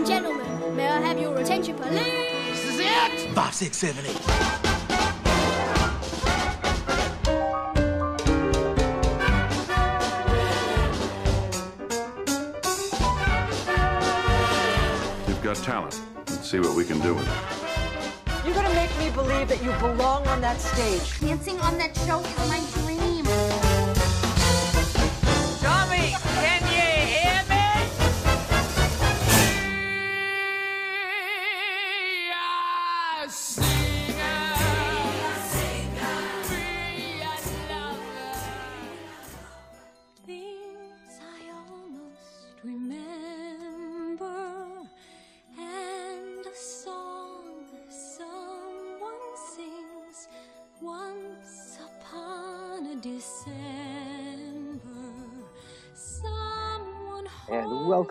and gentlemen, may I have your attention, please? This is it! Five, six, seven, eight. You've got talent. Let's see what we can do with it. You're gonna make me believe that you belong on that stage. Dancing on that show is my dream.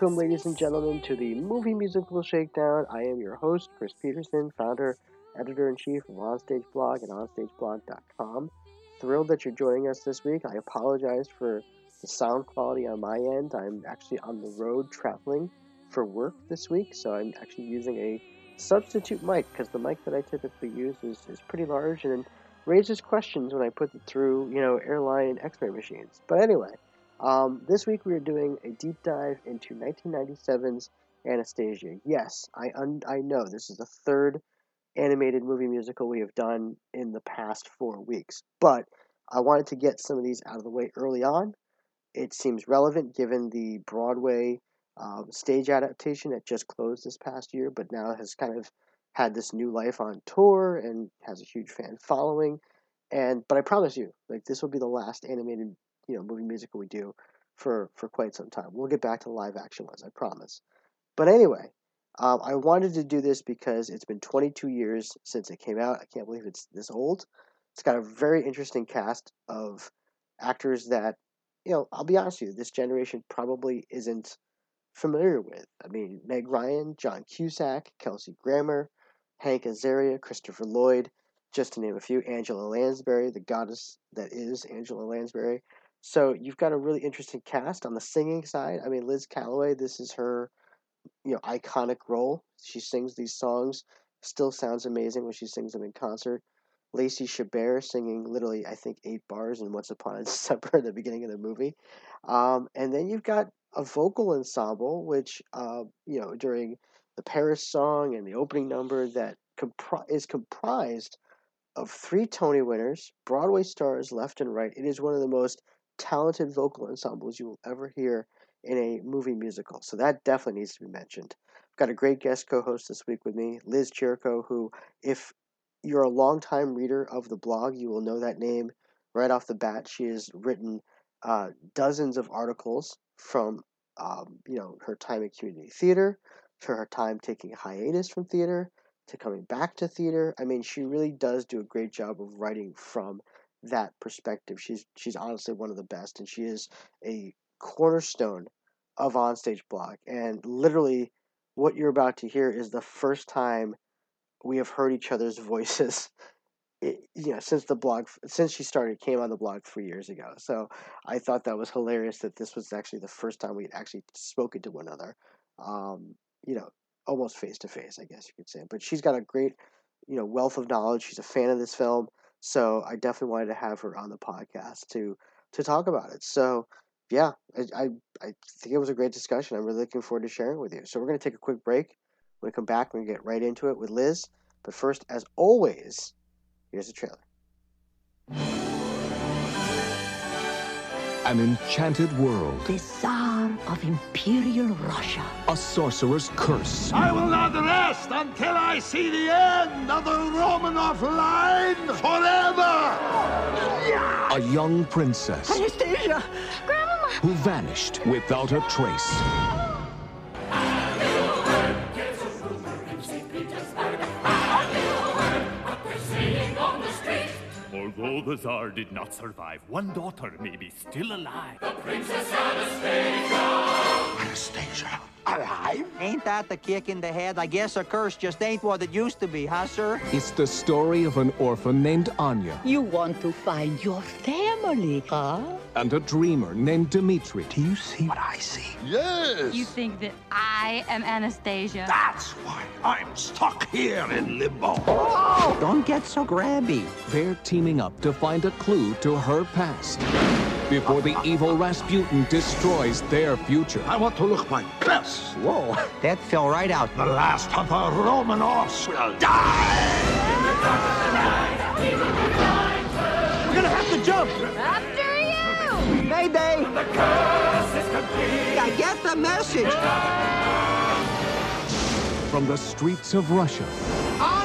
Welcome, ladies and gentlemen, to the. Movie Musical Shakedown. I am your host, Chris Peterson, founder, editor in chief of Onstage Blog and OnStageBlog.com. Thrilled that you're joining us this week. I apologize for the sound quality on my end. I'm actually on the road traveling for work this week, so I'm actually using a substitute mic because the mic that I typically use is, is pretty large and raises questions when I put it through, you know, airline X-ray machines. But anyway, um, this week we are doing a deep dive into 1997's Anastasia. Yes, I un- I know this is the third animated movie musical we have done in the past four weeks, but I wanted to get some of these out of the way early on. It seems relevant given the Broadway um, stage adaptation that just closed this past year, but now has kind of had this new life on tour and has a huge fan following. And but I promise you, like this will be the last animated you know movie musical we do for for quite some time. We'll get back to the live action ones, I promise. But anyway, um, I wanted to do this because it's been 22 years since it came out. I can't believe it's this old. It's got a very interesting cast of actors that you know. I'll be honest with you, this generation probably isn't familiar with. I mean, Meg Ryan, John Cusack, Kelsey Grammer, Hank Azaria, Christopher Lloyd, just to name a few. Angela Lansbury, the goddess that is Angela Lansbury. So you've got a really interesting cast on the singing side. I mean, Liz Callaway, this is her, you know, iconic role. She sings these songs, still sounds amazing when she sings them in concert. Lacey Chabert singing literally, I think, eight bars in Once Upon a December at the beginning of the movie. Um, and then you've got a vocal ensemble, which, uh, you know, during the Paris song and the opening number that compri- is comprised of three Tony winners, Broadway stars left and right. It is one of the most talented vocal ensembles you will ever hear in a movie musical. So that definitely needs to be mentioned. I've got a great guest co-host this week with me, Liz Chirico, who, if you're a longtime reader of the blog, you will know that name right off the bat. She has written uh, dozens of articles from um, you know her time in community theater to her time taking a hiatus from theater to coming back to theater. I mean, she really does do a great job of writing from that perspective. She's she's honestly one of the best, and she is a cornerstone of onstage blog. And literally, what you're about to hear is the first time we have heard each other's voices. It, you know, since the blog, since she started, came on the blog three years ago. So I thought that was hilarious that this was actually the first time we'd actually spoken to one another. Um, you know, almost face to face, I guess you could say. But she's got a great, you know, wealth of knowledge. She's a fan of this film, so I definitely wanted to have her on the podcast to to talk about it. So yeah, I I, I think it was a great discussion. I'm really looking forward to sharing it with you. So we're gonna take a quick break. When we come back, we're gonna get right into it with Liz. But first, as always, here's the trailer. An enchanted world, The Tsar of Imperial Russia. a sorcerer's curse, I will not rest until I see the end of the Romanov line forever! a young princess Anastasia! who vanished without a trace. Although the Tsar did not survive, one daughter may be still alive. The Princess Anastasia! Anastasia, alive? Ain't that the kick in the head? I guess a curse just ain't what it used to be, huh, sir? It's the story of an orphan named Anya You want to find your family, huh? and a dreamer named Dmitri. Do you see what I see? Yes! You think that I am Anastasia? That's why I'm stuck here in limbo. Oh, don't get so grabby. They're teaming up to find a clue to her past before the evil Rasputin destroys their future. I want to look my best. Whoa, that fell right out. The last of the Romanovs will die! We're gonna have to jump. After you! Mayday! I get the message. From the streets of Russia Anya!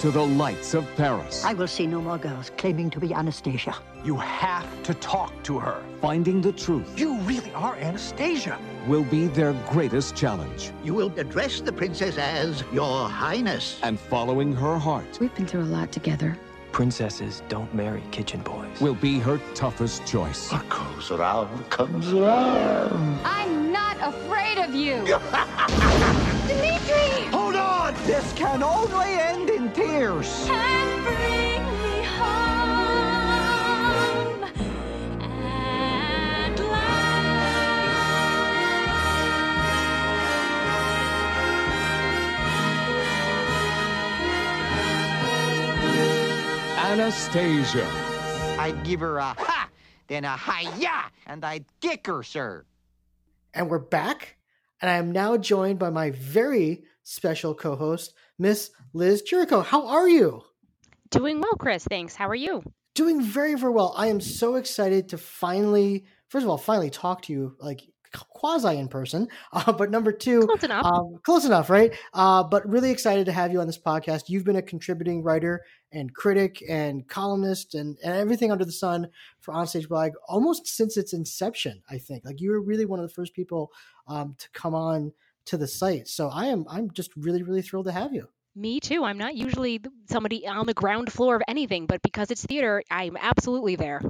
To the lights of Paris, I will see no more girls claiming to be Anastasia. You have to talk to her. finding the truth You really are Anastasia. will be their greatest challenge. You will address the princess as Your Highness. And following her heart We've been through a lot together. Princesses don't marry kitchen boys. will be her toughest choice. What goes around comes around. I'm not afraid of you! Dimitri! Hold on! This can only end in tears. And bring me home at Anastasia. I'd give her a ha, then a hi-ya, and I'd kick her, sir. And we're back, and I am now joined by my very special co-host, Miss Liz Chirico. How are you? Doing well, Chris. Thanks. How are you? Doing very, very well. I am so excited to finally, first of all, finally talk to you like quasi in person. Uh, but number two, Close enough. Um, close enough, right? Uh, but really excited to have you on this podcast. You've been a contributing writer and critic and columnist and, and everything under the sun for Onstage Blog almost since its inception. I think like you were really one of the first people um, to come on to the site. So I am I'm just really really thrilled to have you. Me too. I'm not usually somebody on the ground floor of anything, but because it's theater, I'm absolutely there.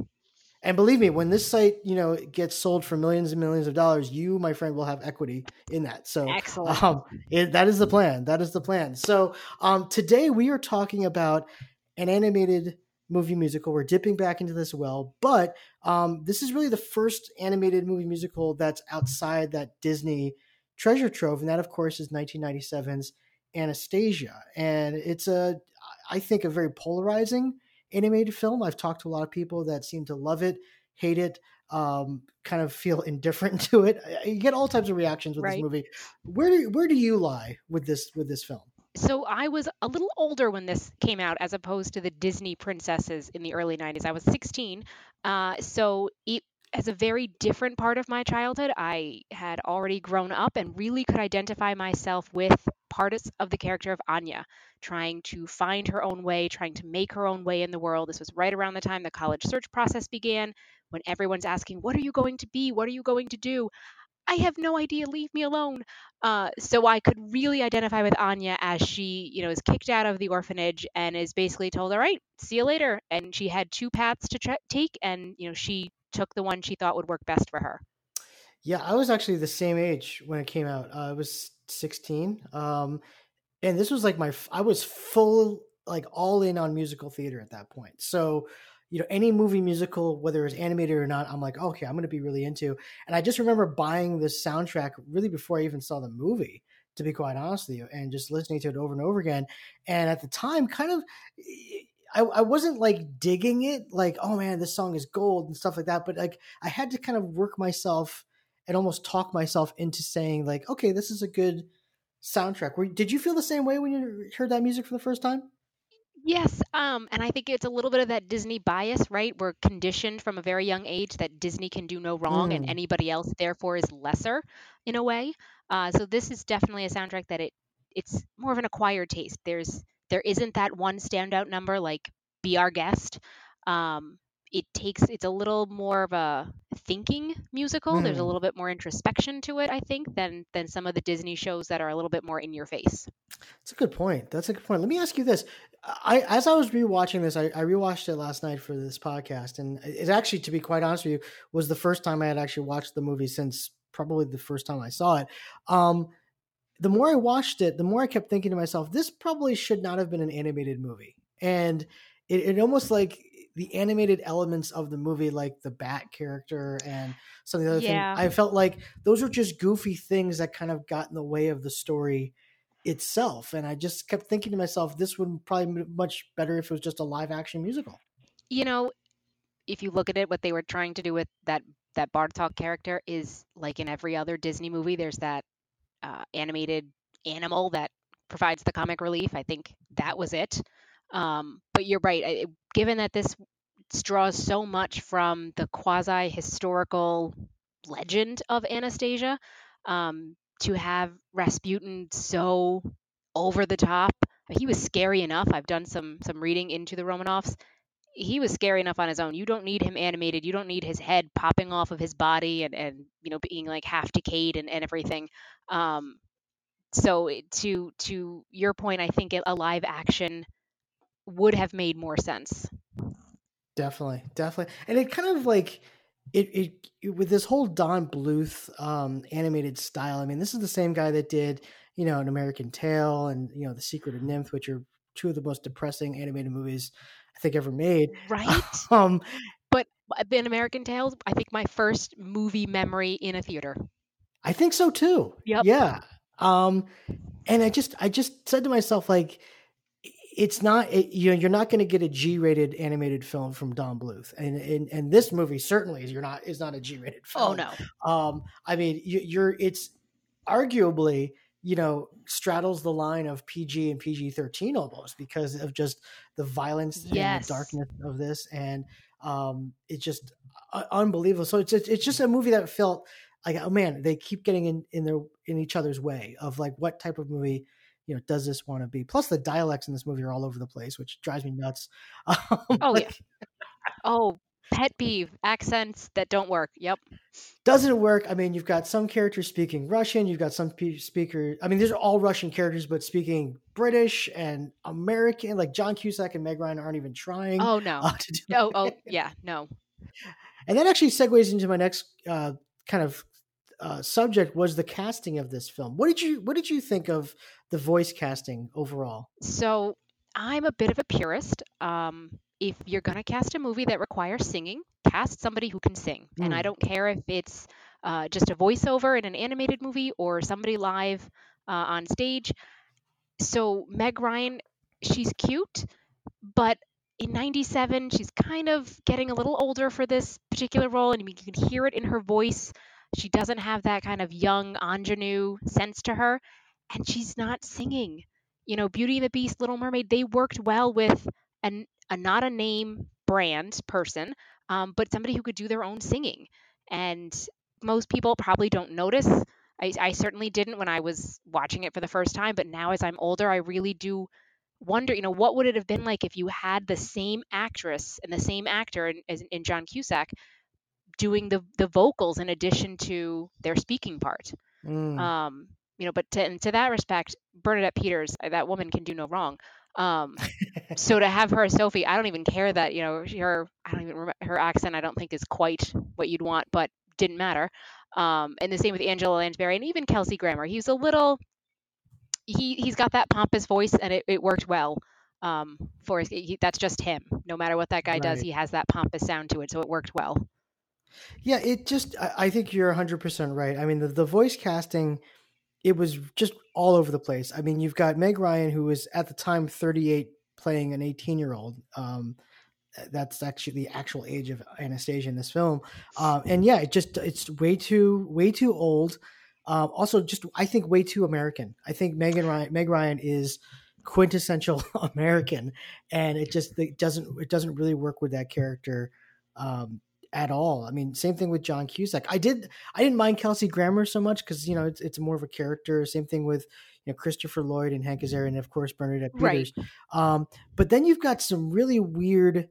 And believe me, when this site, you know, gets sold for millions and millions of dollars, you, my friend, will have equity in that. So, Excellent. um, it, that is the plan. That is the plan. So, um, today we are talking about an animated movie musical. We're dipping back into this well, but um, this is really the first animated movie musical that's outside that Disney treasure trove, and that, of course, is 1997's Anastasia. And it's a, I think, a very polarizing animated film. I've talked to a lot of people that seem to love it, hate it, um, kind of feel indifferent to it. You get all types of reactions with Right. this movie. Where do where do you lie with this with this film? So I was a little older when this came out, as opposed to the Disney princesses in the early '90s. I was 16, uh, so it as a very different part of my childhood. I had already grown up and really could identify myself with parts of the character of Anya, trying to find her own way, trying to make her own way in the world. This was right around the time the college search process began, when everyone's asking, "What are you going to be? What are you going to do?" I have no idea. Leave me alone. Uh, so I could really identify with Anya as she, you know, is kicked out of the orphanage and is basically told, "All right, see you later." And she had two paths to tra- take, and you know, she took the one she thought would work best for her. Yeah, I was actually the same age when it came out. Uh, I was 16. Um, and this was like my, I was full, like all in on musical theater at that point. So, you know, any movie musical, whether it's animated or not, I'm like, okay, I'm going to be really into. And I just remember buying this soundtrack really before I even saw the movie, to be quite honest with you, and just listening to it over and over again. And at the time, kind of, I, I wasn't like digging it, like, oh man, this song is gold and stuff like that. But like, I had to kind of work myself and almost talk myself into saying, like, okay, this is a good soundtrack. Did you feel the same way when you heard that music for the first time? Yes, um, and I think it's a little bit of that Disney bias, right? We're conditioned from a very young age that Disney can do no wrong, and Mm. anybody else therefore is lesser, in a way. Uh, so this is definitely a soundtrack that it it's more of an acquired taste. There's there isn't that one standout number like "Be Our Guest." Um, it takes it's a little more of a thinking musical. There's a Mm. little bit more introspection to it, I think, than than some of the Disney shows that are a little bit more in your face. That's a good point. That's a good point. Let me ask you this: I, as I was rewatching this, I, I rewatched it last night for this podcast, and it actually, to be quite honest with you, was the first time I had actually watched the movie since probably the first time I saw it. Um, the more I watched it, the more I kept thinking to myself, this probably should not have been an animated movie. And it, it almost like the animated elements of the movie, like the bat character and some of the other Yeah. things, I felt like those were just goofy things that kind of got in the way of the story itself. And I just kept thinking to myself, this would probably be much better if it was just a live action musical. you know, if you look at it, what they were trying to do with that that Bartok character is like in every other Disney movie. There's that uh, animated animal that provides the comic relief. I think that was it. Um, but you're right. I- Given that this draws so much from the quasi historical legend of Anastasia, um, to have Rasputin so over the top, he was scary enough. I've done some some reading into the Romanovs he was scary enough on his own. You don't need him animated. You don't need his head popping off of his body and, and you know being like half decayed and, and everything. Um, so to to your point, I think a live action would have made more sense. Definitely, definitely, and it kind of like it, it, it- with this whole Don Bluth um, animated style. I mean, this is the same guy that did you know an American Tail and you know The Secret of NIMH, which are two of the most depressing animated movies I think ever made. Right. Um, but in American Tails, I think my first movie memory in a theater. I think so too. Yep. Yeah. Um, and I just I just said to myself like it's not it, you know you're not going to get a G-rated animated film from Don Bluth, and and and this movie certainly is you're not is not a G-rated film. Oh film. no. Um, I mean you, you're it's arguably you know straddles the line of PG and PG thirteen almost because of just the violence and the darkness of this, and um, it's just uh, unbelievable. So it's it's it's just a movie that felt like oh man, they keep getting in in their in each other's way of like what type of movie you know does this want to be. Plus the dialects in this movie are all over the place, which drives me nuts. Um, Oh like, yeah. Oh, pet peeve accents that don't work. Yep. doesn't work. I mean, you've got some characters speaking Russian, you've got some pe- speakers. I mean, these are all Russian characters, but speaking British and American. Like John Cusack and Meg Ryan aren't even trying. Oh no. uh, Oh oh yeah no. And that actually segues into my next uh, kind of uh, subject was the casting of this film. What did you What did you think of the voice casting overall? So I'm a bit of a purist. Um, if you're gonna cast a movie that requires singing, cast somebody who can sing. And I Mm. don't care if it's uh, just a voiceover in an animated movie or somebody live uh, on stage. So Meg Ryan, she's cute, but in 97 she's kind of getting a little older for this particular role and you can hear it in her voice she doesn't have that kind of young ingenue sense to her and she's not singing. You know beauty and the beast little mermaid they worked well with an, a not a name brand person um, but somebody who could do their own singing. And most people probably don't notice. I, I certainly didn't when i was watching it for the first time but now as i'm older i really do wonder, you know, what would it have been like if you had the same actress and the same actor in, in John Cusack doing the the vocals in addition to their speaking part. Mm. Um, you know, but to, and to that respect, Bernadette Peters, uh, that woman can do no wrong. Um, so to have her as Sophie, I don't even care that you know her. I don't even remember her accent. I don't think is quite what you'd want, but didn't matter. Um, and the same with Angela Lansbury and even Kelsey Grammer. He's a little he he's got that pompous voice and it, it worked well um for his, he, that's just him no matter what that guy does he has that pompous sound to it so it worked well Yeah, it just I, I think you're 100% right. I mean, the, the voice casting it was just all over the place. I mean, you've got Meg Ryan who was at the time 38 playing an 18-year-old. Um that's actually the actual age of Anastasia in this film. Um and yeah, it just it's way too way too old. Um also just I think way too American. I think Megan Ryan Meg Ryan is quintessential American and it just it doesn't it doesn't really work with that character um at all. I mean, same thing with John Cusack. I did I didn't mind Kelsey Grammer so much because you know it's it's more of a character. Same thing with you know Christopher Lloyd and Hank Azaria and of course Bernadette Right. Peters. Um, but then you've got some really weird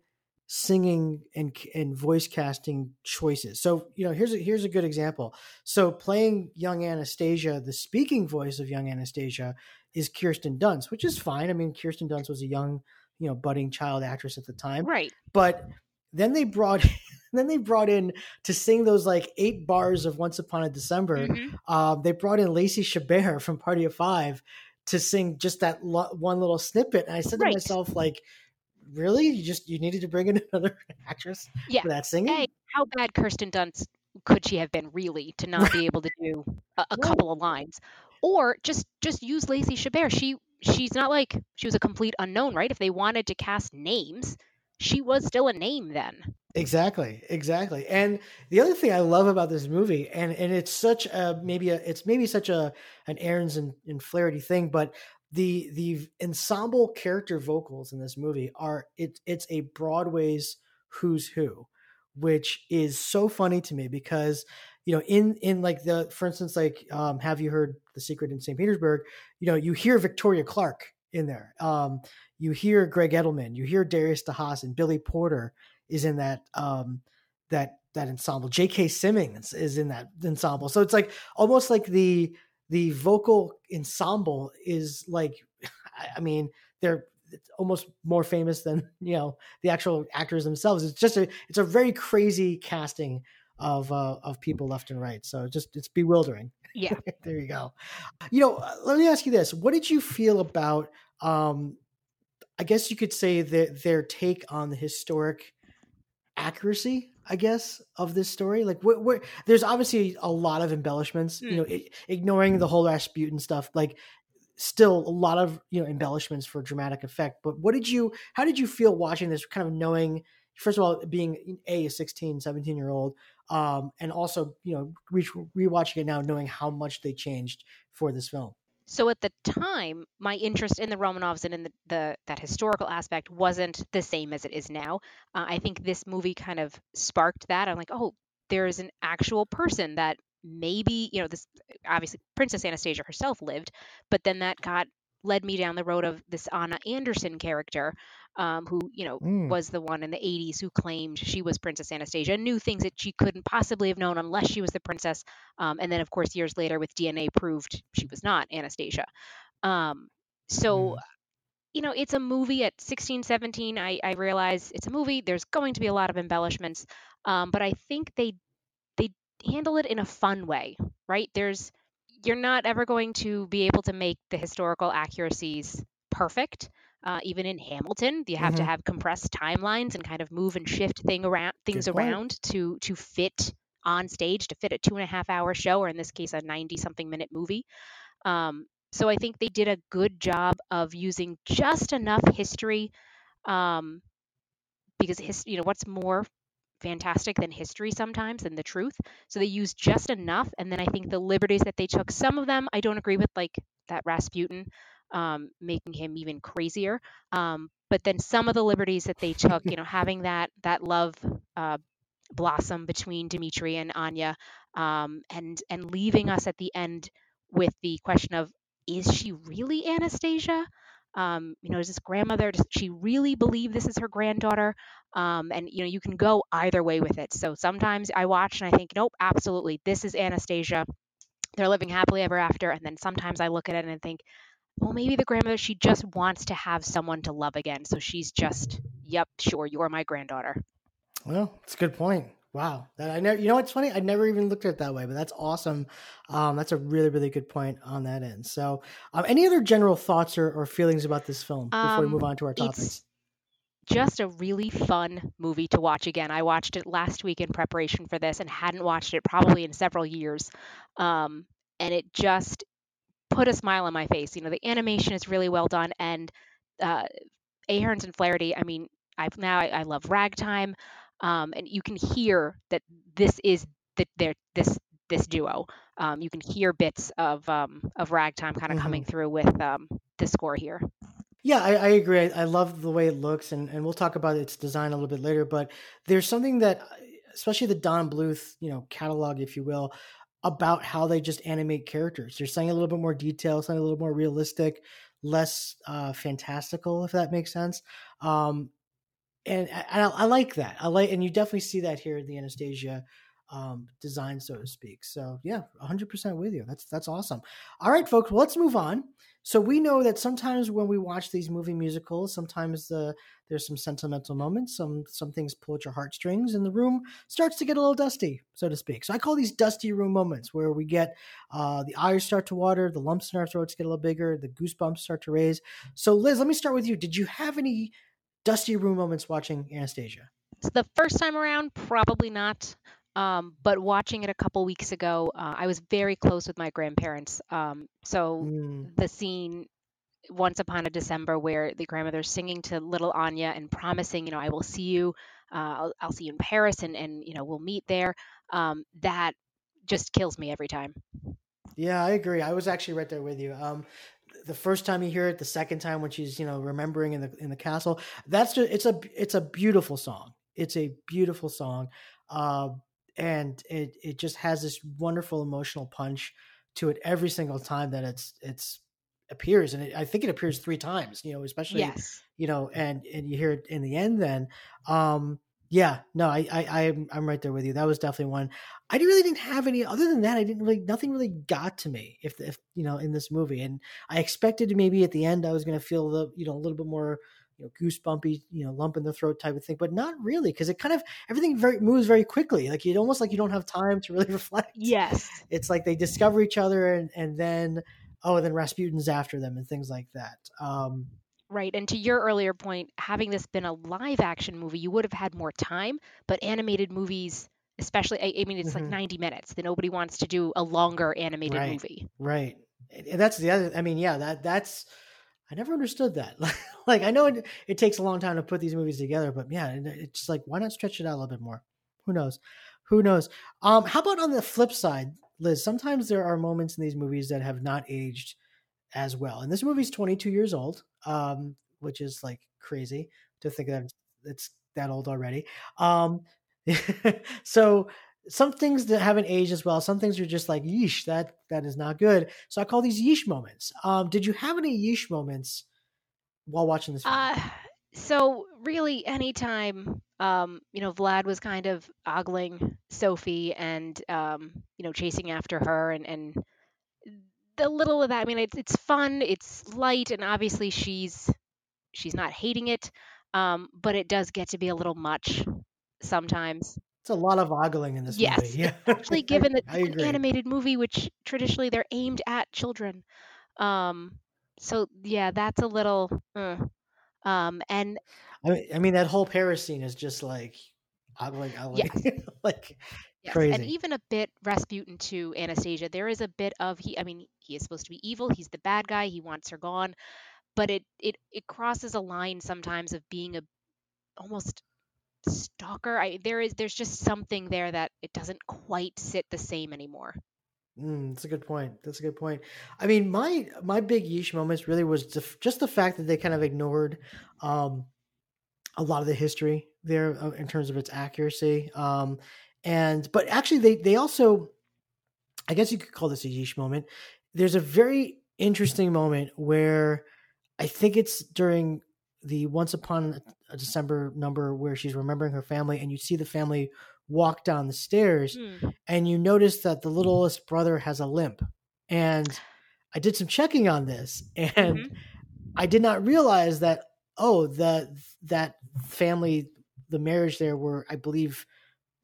singing and and voice casting choices. So you know here's a, here's a good example. So playing young Anastasia, the speaking voice of young Anastasia is Kirsten Dunst, which is fine. I mean Kirsten Dunst was a young you know budding child actress at the time, right but then they brought then they brought in to sing those like eight bars of Once Upon a December. Mhm. Um, they brought in Lacey Chabert from Party of Five to sing just that lo- one little snippet, and I said to myself, like, really, you just you needed to bring in another actress Yeah. for that singing? Hey, how bad Kirsten Dunst could she have been really to not be able to do a, a couple of lines, or just just use Lacey Chabert? She she's not like she was a complete unknown, right? If they wanted to cast names, she was still a name then. Exactly, exactly. And the other thing I love about this movie, and and it's such a maybe a it's maybe such a an Ahrens and, and Flaherty thing, but the the ensemble character vocals in this movie are it it's a Broadway's Who's Who, which is so funny to me because you know in in like the for instance like um have you heard the secret in st petersburg you know you hear victoria clark in there um you hear Gregg Edelman you hear darius DeHaas and billy porter is in that um that that ensemble. J.k simmons is in that ensemble. So it's like almost like the the vocal ensemble is like i mean they're almost more famous than you know the actual actors themselves. It's just a it's a very crazy casting of uh, of people left and right. So just it's bewildering. Yeah. there you go. You know let me ask you this. What did you feel about um i guess you could say that their take on the historic accuracy i guess of this story like there's obviously a lot of embellishments you know i- ignoring the whole rasputin stuff like still a lot of you know embellishments for dramatic effect but what did you how did you feel watching this kind of knowing first of all being a 16 17 year old um and also you know re- rewatching it now knowing how much they changed for this film So at the time, my interest in the Romanovs and in the, the that historical aspect wasn't the same as it is now. Uh, I think this movie kind of sparked that. I'm like, oh, there's an actual person that maybe you know this. Obviously, Princess Anastasia herself lived, but then that got led me down the road of this Anna Anderson character, um, who you know Mm. was the one in the 80s who claimed she was Princess Anastasia, knew things that she couldn't possibly have known unless she was the princess. Um, and then, of course, years later with DNA proved she was not Anastasia. Um, so, you know, it's a movie at 16, 17. I, I realize it's a movie. There's going to be a lot of embellishments, um, but I think they they handle it in a fun way, right? There's you're not ever going to be able to make the historical accuracies perfect. Uh, even in Hamilton, you have to Mhm. have compressed timelines and kind of move and shift thing around things around to to fit on stage to fit a two and a half hour show, or in this case, a ninety something minute movie. Um, so I think they did a good job of using just enough history, um, because his, you know what's more fantastic than history sometimes than the truth. So they used just enough, and then I think the liberties that they took, some of them I don't agree with, like that Rasputin, um, making him even crazier. Um, but then some of the liberties that they took, you know, having that that love uh, blossom between Dimitri and Anya, um, and and leaving us at the end with the question of is she really Anastasia? Um, you know, is this grandmother? Does she really believe this is her granddaughter? Um, and you know, you can go either way with it. So sometimes I watch and I think, nope, absolutely, this is Anastasia. They're living happily ever after. And then sometimes I look at it and think, well, maybe the grandmother she just wants to have someone to love again. So she's just, yep, sure, you're my granddaughter. Well, it's a good point. Wow, that I never. You know what's funny? I never even looked at it that way, but that's awesome. Um, that's a really, really good point on that end. So, um, any other general thoughts or, or feelings about this film before we Um, move on to our it's- topics? just a really fun movie to watch again. I watched it last week in preparation for this and hadn't watched it probably in several years. Um, and it just put a smile on my face. You know, the animation is really well done and uh Ahrens and Flaherty, I mean, I've now I, I love ragtime. Um, and you can hear that this is the their this this duo. Um, you can hear bits of um, of ragtime kind of coming through with um, the score here. Yeah, I, I agree. I, I love the way it looks, and, and we'll talk about its design a little bit later. But there's something that, especially the Don Bluth, you know, catalog, if you will, about how they just animate characters. They're saying a little bit more detail, something a little more realistic, less uh, fantastical, if that makes sense. Um, and I, I, like that. I like, and you definitely see that here in the Anastasia um, design, so to speak. So yeah, 100% with you. That's that's awesome. All right, folks, well, let's move on so we know that sometimes when we watch these movie musicals, sometimes the there's some sentimental moments, some some things pull at your heartstrings, and the room starts to get a little dusty, so to speak. So I call these dusty room moments where we get uh, the eyes start to water, the lumps in our throats get a little bigger, the goosebumps start to raise. So Liz, let me start with you. Did you have any dusty room moments watching Anastasia? The first time around, probably not. Um, but watching it a couple weeks ago, uh, I was very close with my grandparents. Um, so Mm. the scene once upon a December where the grandmother's singing to little Anya and promising, you know, I will see you, uh, I'll, I'll see you in Paris and, and, you know, we'll meet there. Um, that just kills me every time. Yeah, I agree. I was actually right there with you. Um, the first time you hear it, the second time when she's you know remembering in the in the castle, that's just it's a it's a beautiful song. It's a beautiful song, uh, and it it just has this wonderful emotional punch to it every single time that it's it's appears, and it, I think it appears three times. You know, especially Yes. you know, and and you hear it in the end. Then, um, yeah, no, I I I'm, I'm right there with you. That was definitely one. I really didn't have any other than that. I didn't really nothing really got to me. If if you know in this movie, and I expected maybe at the end I was going to feel the you know a little bit more you know goosebumpy you know lump in the throat type of thing, but not really because it kind of everything very moves very quickly. Like you almost like you don't have time to really reflect. Yes. It's like they discover each other and and then oh and then Rasputin's after them and things like that. Um, Right. And to your earlier point, having this been a live action movie, you would have had more time. But animated movies, especially, I, I mean, it's like Mhm. 90 minutes. That nobody wants to do a longer animated right, movie. Right. And and that's the other. I mean, yeah, that that's. I never understood that. like, I know it, it takes a long time to put these movies together, but yeah, it's just like why not stretch it out a little bit more? Who knows? Who knows? Um, how about on the flip side, Liz? Sometimes there are moments in these movies that have not aged as well, and this movie's 22 years old, um, which is like crazy to think that it's that old already. Um, so some things that haven't aged as well. Some things are just like yeesh, that that is not good. So I call these yeesh moments. Um, did you have any yeesh moments while watching this? Film? Uh, so really, anytime um, you know Vlad was kind of ogling Sophie and um, you know chasing after her, and and the little of that. I mean, it's it's fun, it's light, and obviously she's she's not hating it, um, but it does get to be a little much sometimes. It's a lot of ogling in this Yes, movie. Yeah, especially given that it's an animated movie, which traditionally they're aimed at children. Um, so yeah, that's a little. Uh, um, and I mean, I mean that whole Paris scene is just like ogling, ogling, like Yes, crazy. and even a bit Rasputin to Anastasia. There is a bit of he. I mean, he is supposed to be evil. He's the bad guy. He wants her gone, but it it it crosses a line sometimes of being a almost stalker. I there is there's just something there that it doesn't quite sit the same anymore. Mm, that's a good point. That's a good point. I mean, my my big yeesh moments really was just the fact that they kind of ignored um, a lot of the history there uh, in terms of its accuracy. Um, and but actually, they they also, I guess you could call this a yeesh moment. There's a very interesting moment where I think it's during the Once Upon a December number where she's remembering her family, and you see the family walk down the stairs, Hmm. and you notice that the littlest brother has a limp. And I did some checking on this, and Mm-hmm. I did not realize that oh the that family the marriage there were I believe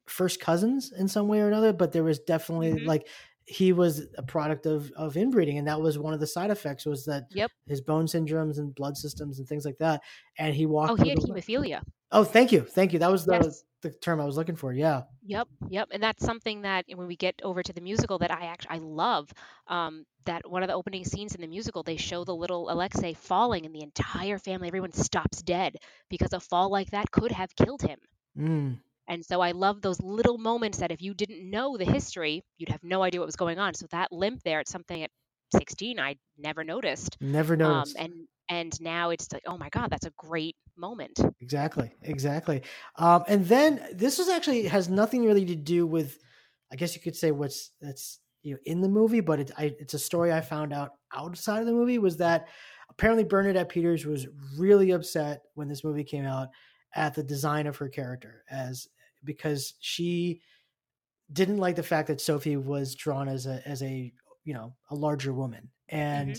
first cousins in some way or another, but there was definitely Mhm. like he was a product of of inbreeding, and that was one of the side effects was that Yep. his bone syndromes and blood systems and things like that. And he walked. Oh, he had hemophilia. Oh, thank you, thank you. That was the Yes. the term I was looking for. Yeah. Yep, yep, and that's something that when we get over to the musical that I actually I love. Um, that one of the opening scenes in the musical they show the little Alexei falling, and the entire family, everyone stops dead because a fall like that could have killed him. Mm. And so I love those little moments that if you didn't know the history, you'd have no idea what was going on. So that limp there, it's something at 16 I never noticed. Never noticed. Um, and and now it's like, oh my God, that's a great moment. Exactly, exactly. Um, and then this is actually has nothing really to do with, I guess you could say what's that's you know in the movie, but it, I, it's a story I found out outside of the movie was that apparently Bernadette Peters was really upset when this movie came out at the design of her character as because she didn't like the fact that Sophie was drawn as a as a you know a larger woman and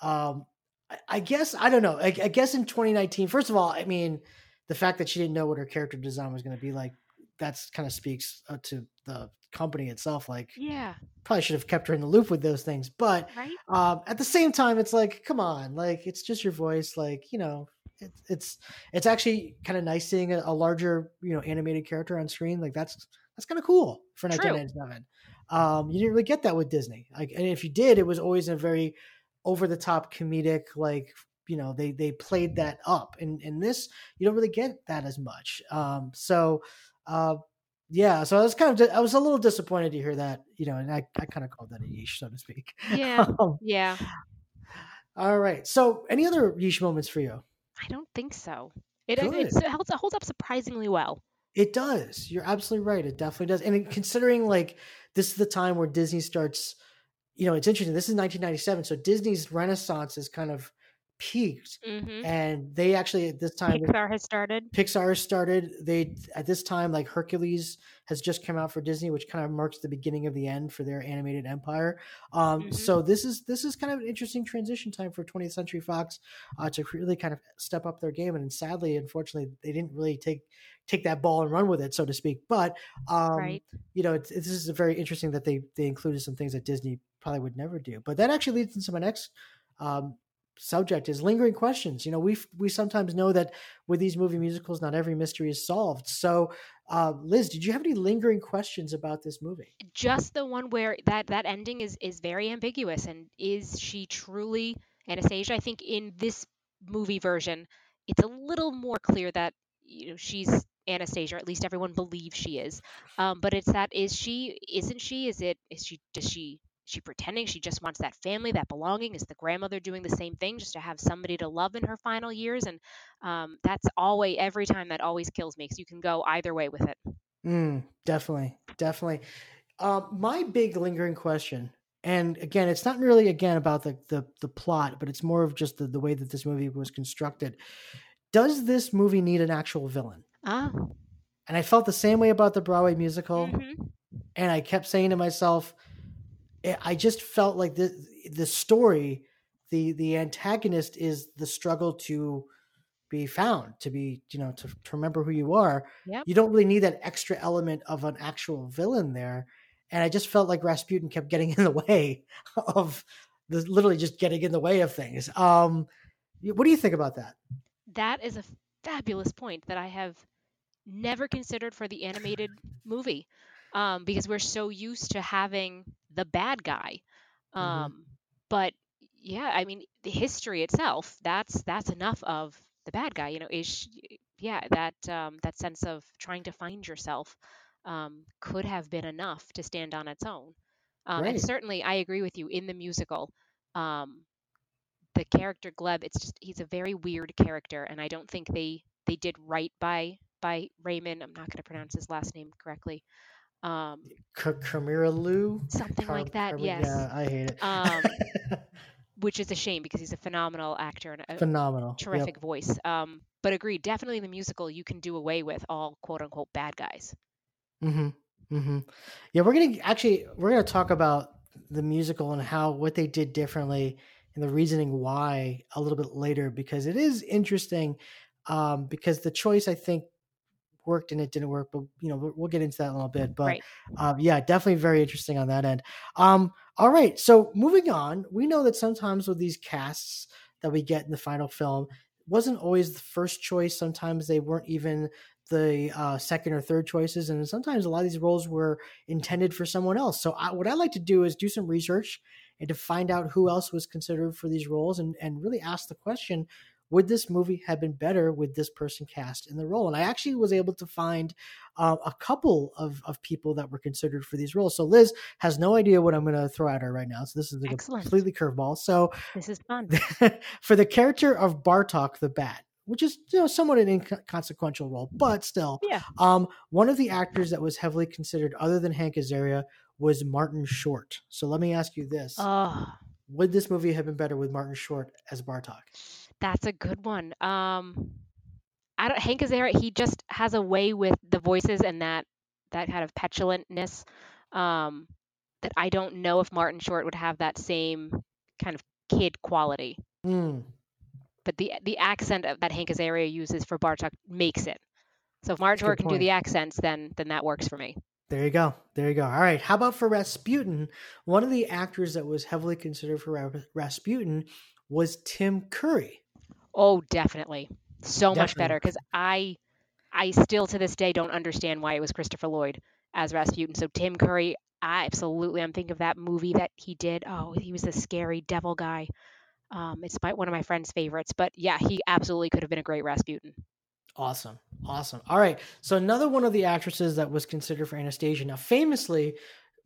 Um, I, I guess I don't know. I, I guess in 2019, first of all, I mean, the fact that she didn't know what her character design was going to be like, that's kind of speaks uh, to the company itself. Like, Yeah. probably should have kept her in the loop with those things. But Right? um, at the same time, it's like, come on, like it's just your voice. Like, you know, it, it's it's actually kind of nice seeing a, a larger, you know, animated character on screen. Like that's that's kind of cool for True. 1997. Um, you didn't really get that with Disney. Like, and if you did, it was always a very over the top comedic, like you know, they they played that up. And in this, you don't really get that as much. Um, so. Uh, yeah, so I was kind of I was a little disappointed to hear that, you know, and I, I kind of called that a yeesh, so to speak. Yeah. Um, Yeah. all right. So, any other yeesh moments for you? I don't think so. It it, it holds, holds up surprisingly well. It does. You're absolutely right. It definitely does. And considering like this is the time where Disney starts, you know, it's interesting. This is 1997, so Disney's renaissance is kind of peaked, hmm and they actually at this time Pixar has started. Pixar has started. They at this time like Hercules has just come out for Disney, which kind of marks the beginning of the end for their animated empire. Um, Mhm. So this is this is kind of an interesting transition time for 20th Century Fox uh, to really kind of step up their game. And sadly, unfortunately, they didn't really take take that ball and run with it, so to speak. But um, Right. you know, it's, this is very interesting that they they included some things that Disney probably would never do. But that actually leads into my next um, subject is lingering questions. You know, we we sometimes know that with these movie musicals, not every mystery is solved. So, uh, Liz, did you have any lingering questions about this movie? Just the one where that that ending is is very ambiguous and is she truly Anastasia? I think in this movie version, it's a little more clear that you know she's Anastasia. At least everyone believes she is. Um, but it's that is she? Isn't she? Is it? Is she? Does she? She pretending she just wants that family, that belonging. Is the grandmother doing the same thing, just to have somebody to love in her final years? And um, that's always every time that always kills me because you can go either way with it. Mm, definitely, definitely. Um, my big lingering question, and again, it's not really again about the the, the plot, but it's more of just the, the way that this movie was constructed. Does this movie need an actual villain? Ah, And I felt the same way about the Broadway musical. mhm. and I kept saying to myself, I- I just felt like the the story, the the antagonist is the struggle to be found, to be you know to, to remember who you are. Yep. You don't really need that extra element of an actual villain there, and I just felt like Rasputin kept getting in the way of the literally just getting in the way of things. Um, what do you think about that? That is a fabulous point that I have never considered for the animated movie um, because we're so used to having the bad guy. Um, But yeah, I mean, the history itself that's that's enough of the bad guy. You know, is yeah that um, that sense of trying to find yourself um, could have been enough to stand on its own. Um, And certainly, I agree with you in the musical. Um, the character Gleb, it's just he's a very weird character, and I don't think they they did right by by Raymond. I'm not going to pronounce his last name correctly. Um, K- Kamira Lou, something Car- like that. Car- yes. yeah, I hate it. Um, which is a shame because he's a phenomenal actor and a Phenomenal. Yep. terrific voice. Um, but agree, definitely in the musical, you can do away with all quote unquote bad guys. Mm-hmm. Mm-hmm. Yeah, we're gonna actually we're gonna talk about the musical and how what they did differently and the reasoning why a little bit later because it is interesting. Um, because the choice I think worked and it didn't work, but you know we'll, get into that in a little bit. But Right. um, yeah, definitely very interesting on that end. Um, all right, so moving on, we know that sometimes with these casts that we get in the final film wasn't always the first choice. Sometimes they weren't even the uh, second or third choices, and sometimes a lot of these roles were intended for someone else. So I, what I like to do is do some research and to find out who else was considered for these roles, and and really ask the question: Would this movie have been better with this person cast in the role? And I actually was able to find uh, a couple of of people that were considered for these roles. So Liz has no idea what I'm going to throw at her right now. So this is like a Excellent. completely curveball. So This is fun. for the character of Bartok the Bat, which is you know somewhat an inconsequential role, but still, Yeah. Um, one of the actors that was heavily considered, other than Hank Azaria, was Martin Short. So let me ask you this: Oh, Would this movie have been better with Martin Short as Bartok? That's a good one. Um, I don't. Hank Azaria, he just has a way with the voices and that that kind of petulantness. Um, that I don't know if Martin Short would have that same kind of kid quality. Mm. But the the accent that Hank Azaria uses for Bartok makes it. So if Martin Short can do the accents, then then that works for me. There you go. There you go. All right. How about for Rasputin? One of the actors that was heavily considered for Rasputin was Tim Curry. Oh, definitely. So much better because I I still to this day don't understand why it was Christopher Lloyd as Rasputin. So Tim Curry, I absolutely I'm thinking of that movie that he did. Oh, he was the scary devil guy. Um, it's my, one of my friend's favorites, but yeah, he absolutely could have been a great Rasputin. Awesome. Awesome. All right. So another one of the actresses that was considered for Anastasia. Now, famously,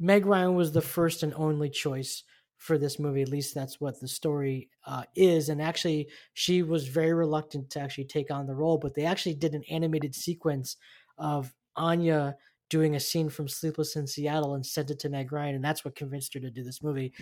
Meg Ryan was the first and only choice for this movie. At least that's what the story uh, is. And actually, she was very reluctant to actually take on the role, but they actually did an animated sequence of Anya doing a scene from Sleepless in Seattle and sent it to Meg Ryan, and that's what convinced her to do this movie.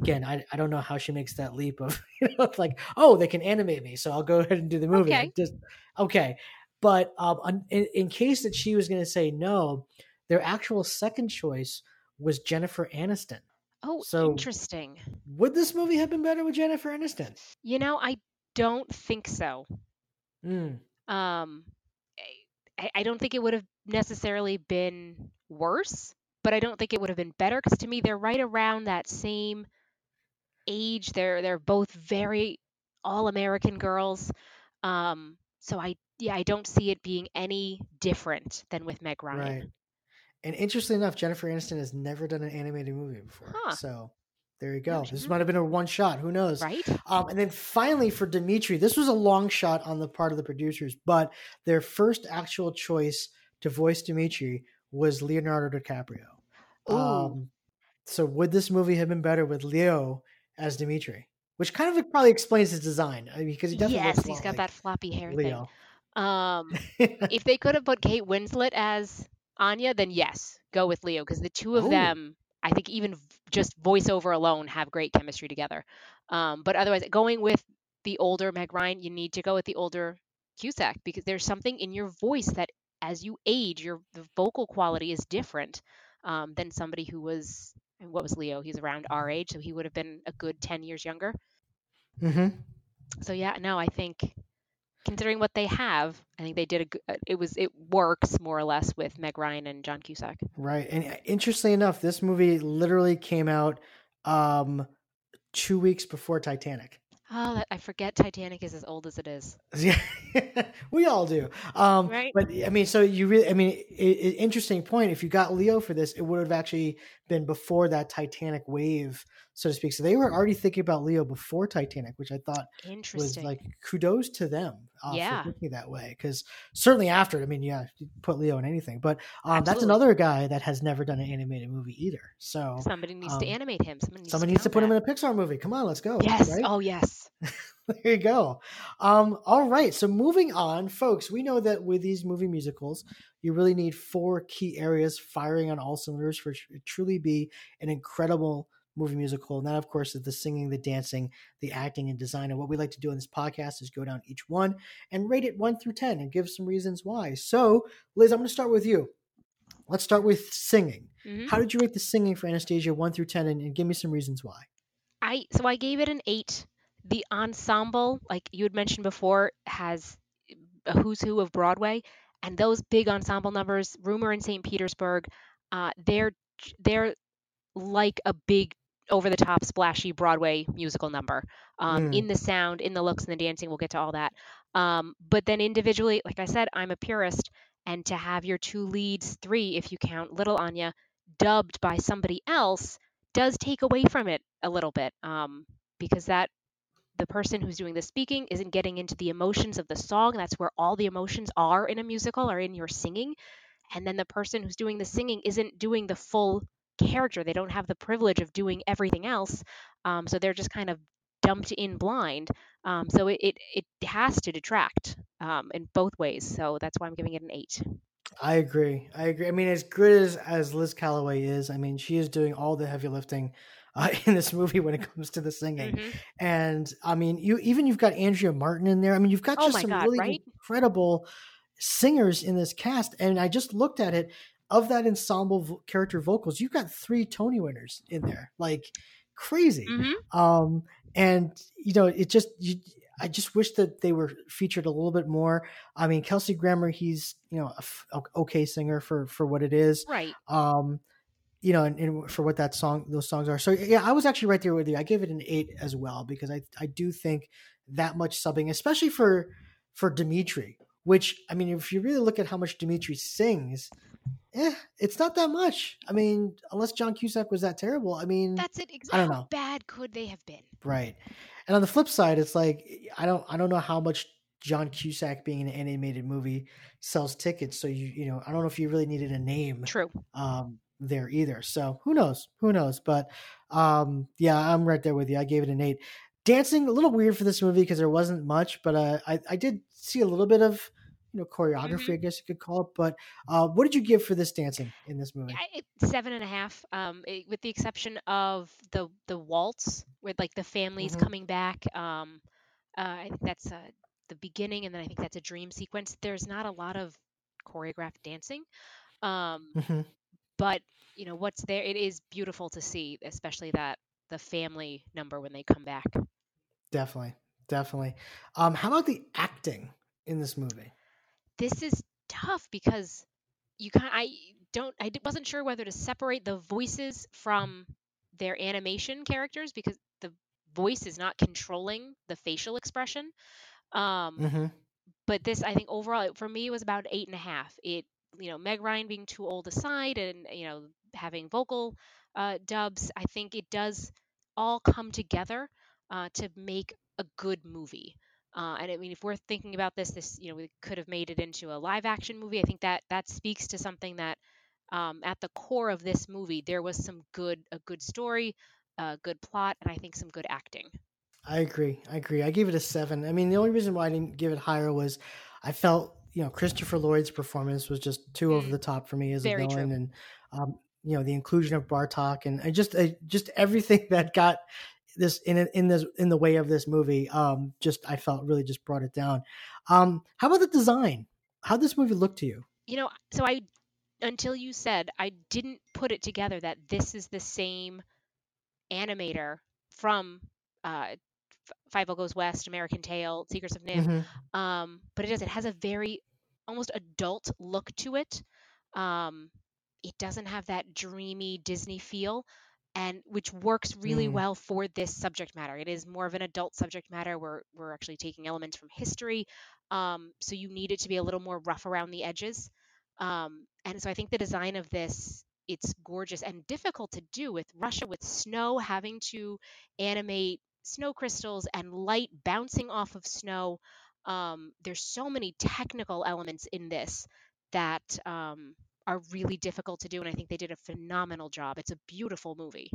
Again, I, I don't know how she makes that leap of you know like oh they can animate me, so I'll go ahead and do the movie. Okay. Just okay, but um, in, in case that she was going to say no, their actual second choice was Jennifer Aniston. Oh, So- interesting. Would this movie have been better with Jennifer Aniston? You know, I don't think so. Mm. Um, I, I don't think it would have necessarily been worse, but I don't think it would have been better because to me they're right around that same age. They're they're both very all American girls. Um, so I yeah I don't see it being any different than with Meg Ryan. Right. And interestingly enough, Jennifer Aniston has never done an animated movie before. Huh. So there you go. This might have been a one shot. Who knows? Right. Um, and then finally for Dimitri, this was a long shot on the part of the producers, but their first actual choice to voice Dimitri was Leonardo DiCaprio. Ooh. Um, so would this movie have been better with Leo as Dimitri? Which kind of probably explains his design I mean, because he definitely yes, he's got like that floppy hair Leo. thing. Um, if they could have put Kate Winslet as Anya, then yes, go with Leo because the two of Oh. them, I think, even just voiceover alone, have great chemistry together. Um, but otherwise, going with the older Meg Ryan, you need to go with the older Cusack because there's something in your voice that, as you age, your the vocal quality is different um, than somebody who was. What was Leo? He's around our age, so he would have been a good ten years younger. Mm-hmm. So yeah, no, I think considering what they have, I think they did a good. It was it works more or less with Meg Ryan and John Cusack. Right. And uh, interestingly enough, this movie literally came out um, two weeks before Titanic. Oh, that, I forget Titanic is as old as it is. Yeah, we all do. Um, Right. But I mean, so you really, I mean, i i interesting point. If you got Leo for this, it would have actually been before that Titanic wave, so to speak. So they were already thinking about Leo before Titanic, which I thought was like kudos to them uh, Yeah. for thinking that way. Because certainly after, I mean, yeah, you put Leo in anything. But um, that's another guy that has never done an animated movie either. So Somebody needs to um, animate him. Somebody needs Somebody to, needs to put film him in a Pixar movie. Come on, let's go. Yes. right? Oh, yes. there you go. Um, all right. So moving on, folks, we know that with these movie musicals, you really need four key areas firing on all cylinders for it to truly be an incredible movie musical. And that, of course, is the singing, the dancing, the acting, and design. And what we like to do on this podcast is go down each one and rate it one through 10 and give some reasons why. So, Liz, I'm going to start with you. Let's start with singing. Mhm. How did you rate the singing for Anastasia one through 10 and, and give me some reasons why? I so I gave it an eight. The ensemble, like you had mentioned before, has a who's who of Broadway, and those big ensemble numbers, Rumor in St. Petersburg, uh, they're they're like a big over the top splashy Broadway musical number. Um, Mm. In the sound, in the looks, and the dancing, we'll get to all that. Um, but then individually, like I said, I'm a purist, and to have your two leads, three if you count Little Anya, dubbed by somebody else does take away from it a little bit um, because that the person who's doing the speaking isn't getting into the emotions of the song that's where all the emotions are in a musical or in your singing and then the person who's doing the singing isn't doing the full character they don't have the privilege of doing everything else um, so they're just kind of dumped in blind um, so it, it, it has to detract um, in both ways so that's why i'm giving it an eight I agree. I agree. I mean, as good as as Liz Callaway is, I mean, she is doing all the heavy lifting uh, in this movie when it comes to the singing. Mhm. And I mean, you even you've got Andrea Martin in there. I mean, you've got Oh just my some God, really right? incredible singers in this cast. And I just looked at it of that ensemble vo- character vocals. You've got three Tony winners in there, like crazy. Mm-hmm. Um, and you know, it just you, I just wish that they were featured a little bit more. I mean, Kelsey Grammer, he's you know a okay singer for for what it is, right? Um, you know, and, and, for what that song, those songs are. So yeah, I was actually right there with you. I gave it an eight as well because I I do think that much subbing, especially for for Dimitri. Which I mean, if you really look at how much Dimitri sings, eh, it's not that much. I mean, unless John Cusack was that terrible. I mean, that's it. Exactly. I don't know. How bad could they have been? Right. And on the flip side, it's like I don't I don't know how much John Cusack being an animated movie sells tickets. So you you know I don't know if you really needed a name. True. Um, there either. So who knows? Who knows? But um, yeah, I'm right there with you. I gave it an eight. Dancing a little weird for this movie because there wasn't much, but uh, I I did see a little bit of you know choreography, mm-hmm. I guess you could call it. But uh, what did you give for this dancing in this movie? I, seven and a half, um, it, with the exception of the the waltz with like the families mm-hmm. coming back. Um, uh, I think that's uh, the beginning, and then I think that's a dream sequence. There's not a lot of choreographed dancing. Um, mm-hmm. But you know what's there. It is beautiful to see, especially that the family number when they come back. Definitely, definitely. Um, how about the acting in this movie? This is tough because you kind I don't I wasn't sure whether to separate the voices from their animation characters because the voice is not controlling the facial expression. Um, mm-hmm. But this, I think, overall, for me, was about eight and a half. It, you know, Meg Ryan being too old aside, and you know, having vocal uh, dubs, I think it does all come together uh, to make a good movie. Uh, and I mean, if we're thinking about this, this you know we could have made it into a live action movie. I think that that speaks to something that um, at the core of this movie there was some good a good story, a good plot, and I think some good acting. I agree. I agree. I gave it a seven. I mean, the only reason why I didn't give it higher was I felt you know Christopher Lloyd's performance was just too mm, over the top for me as a villain, true. and um, you know the inclusion of Bartok and I just I, just everything that got this in in this in the way of this movie um just I felt really just brought it down. Um how about the design? How this movie look to you? You know, so I until you said I didn't put it together that this is the same animator from uh Fievel Goes West, American Tail, Secrets of NIMH. Mm-hmm. Um, but it does. It has a very almost adult look to it. Um, it doesn't have that dreamy Disney feel and which works really Mm. well for this subject matter. It is more of an adult subject matter where we're actually taking elements from history. Um, so you need it to be a little more rough around the edges. Um, and so I think the design of this it's gorgeous and difficult to do with Russia with snow having to animate snow crystals and light bouncing off of snow. Um, there's so many technical elements in this that um, are really difficult to do and i think they did a phenomenal job. It's a beautiful movie.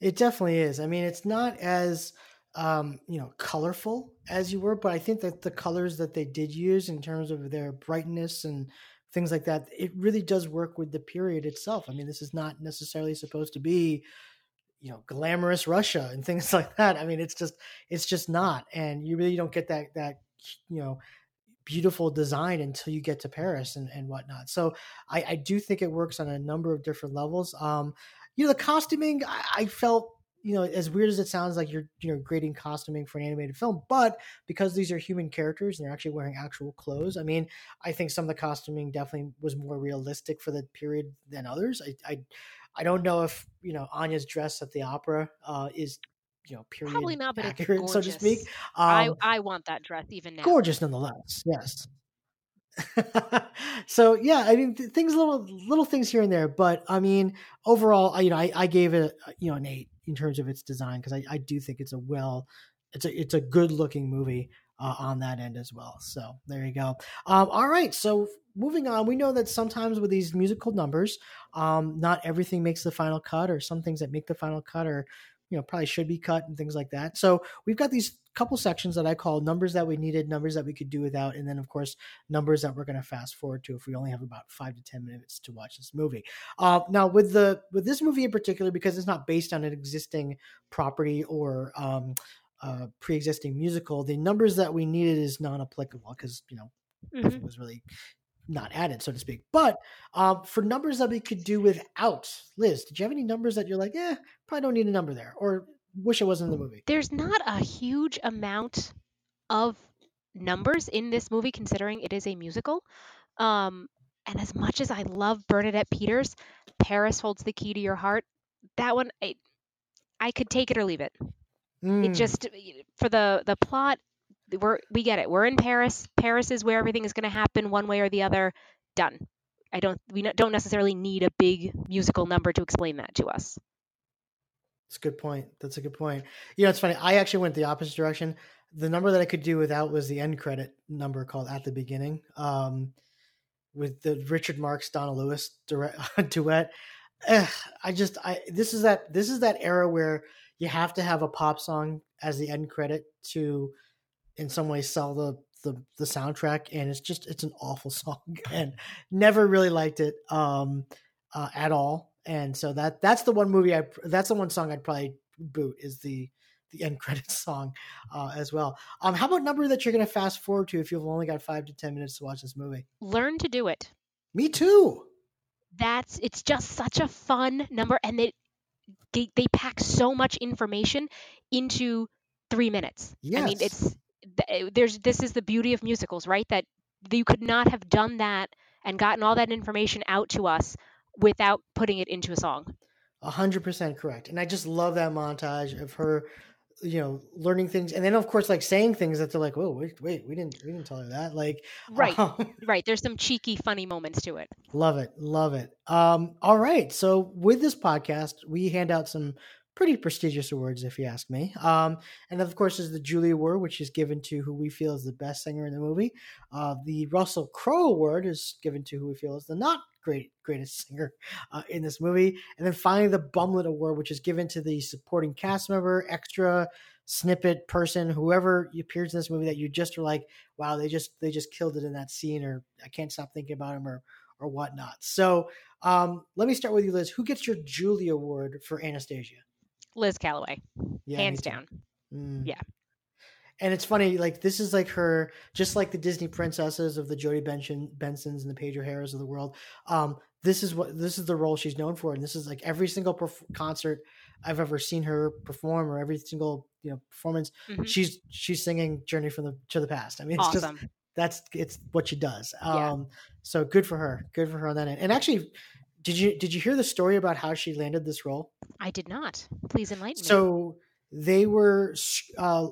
It definitely is. I mean it's not as um, you know colorful as you were but i think that the colors that they did use in terms of their brightness and things like that it really does work with the period itself. I mean this is not necessarily supposed to be you know glamorous russia and things like that. I mean it's just it's just not. And you really don't get that that you know beautiful design until you get to Paris and, and whatnot. So I, I do think it works on a number of different levels. Um, you know, the costuming, I, I felt you know, as weird as it sounds like you're, you know, grading costuming for an animated film, but because these are human characters and they're actually wearing actual clothes, I mean, I think some of the costuming definitely was more realistic for the period than others. I, I, I don't know if you know Anya's dress at the opera uh, is you know period probably not but accurate, it's so to speak. Um, I I want that dress even now. Gorgeous nonetheless. Yes. so yeah, I mean th- things little little things here and there, but I mean overall, I, you know, I, I gave it you know an eight in terms of its design because I, I do think it's a well, it's a it's a good looking movie uh, on that end as well. So there you go. Um, all right, so moving on, we know that sometimes with these musical numbers, um, not everything makes the final cut, or some things that make the final cut are you know probably should be cut and things like that so we've got these couple sections that i call numbers that we needed numbers that we could do without and then of course numbers that we're going to fast forward to if we only have about five to ten minutes to watch this movie uh, now with the with this movie in particular because it's not based on an existing property or um, uh, pre-existing musical the numbers that we needed is non-applicable because you know mm-hmm. it was really not added, so to speak. But um, for numbers that we could do without, Liz, did you have any numbers that you're like, eh, probably don't need a number there, or wish it wasn't in the movie? There's not a huge amount of numbers in this movie, considering it is a musical. Um, and as much as I love Bernadette Peters, Paris holds the key to your heart. That one, I, I could take it or leave it. It Mm. just for the the plot, we're we get it. We're in Paris. Paris is where everything is going to happen, one way or the other. Done. I don't. We don't necessarily need a big musical number to explain that to us. That's a good point. That's a good point. You know, it's funny. I actually went the opposite direction. The number that I could do without was the end credit number called "At the Beginning," um, with the Richard Marx Donna Lewis duet. duet. Ugh, I just, I this is that this is that era where you have to have a pop song as the end credit to, in some way, sell the the the soundtrack, and it's just it's an awful song, and never really liked it um, uh, at all. And so that that's the one movie I that's the one song I'd probably boot is the the end credits song uh, as well. Um, how about number that you're going to fast forward to if you've only got five to ten minutes to watch this movie? Learn to do it. Me too. That's it's just such a fun number, and they they, they pack so much information into three minutes. I mean, it's there's this is the beauty of musicals, right? That you could not have done that and gotten all that information out to us without putting it into a song. A hundred percent correct. And I just love that montage of her, you know, learning things, and then of course like saying things that they're like, "Whoa, wait, wait, we didn't, we didn't tell her that." Like, Right, um, right. There's some cheeky, funny moments to it. Love it. Love it. Um, all right. So with this podcast, we hand out some pretty prestigious awards, if you ask me. Um, and of course, is the Julie Award, which is given to who we feel is the best singer in the movie. Uh, the Russell Crowe Award is given to who we feel is the not great greatest singer uh, in this movie. And then finally, the Bumlet Award, which is given to the supporting cast member, extra, snippet person, whoever appears in this movie that you just are like, wow, they just they just killed it in that scene, or I can't stop thinking about him, or or whatnot. So um, let me start with you, Liz. Who gets your Julie Award for Anastasia? Liz Callaway, Yeah, hands down. Mm. Yeah. And it's funny, like this is like her, just like the Disney princesses of the Jodi Benson, Bensons and the Paige O'Haras of the world. Um, this is what this is the role she's known for, and this is like every single perf- concert I've ever seen her perform, or every single you know performance, Mhm. she's she's singing "Journey from the to the Past." I mean, it's Awesome. just that's it's what she does. Yeah. Um, so good for her, good for her on that end. And actually, did you did you hear the story about how she landed this role? I did not. Please enlighten me. So they were, uh,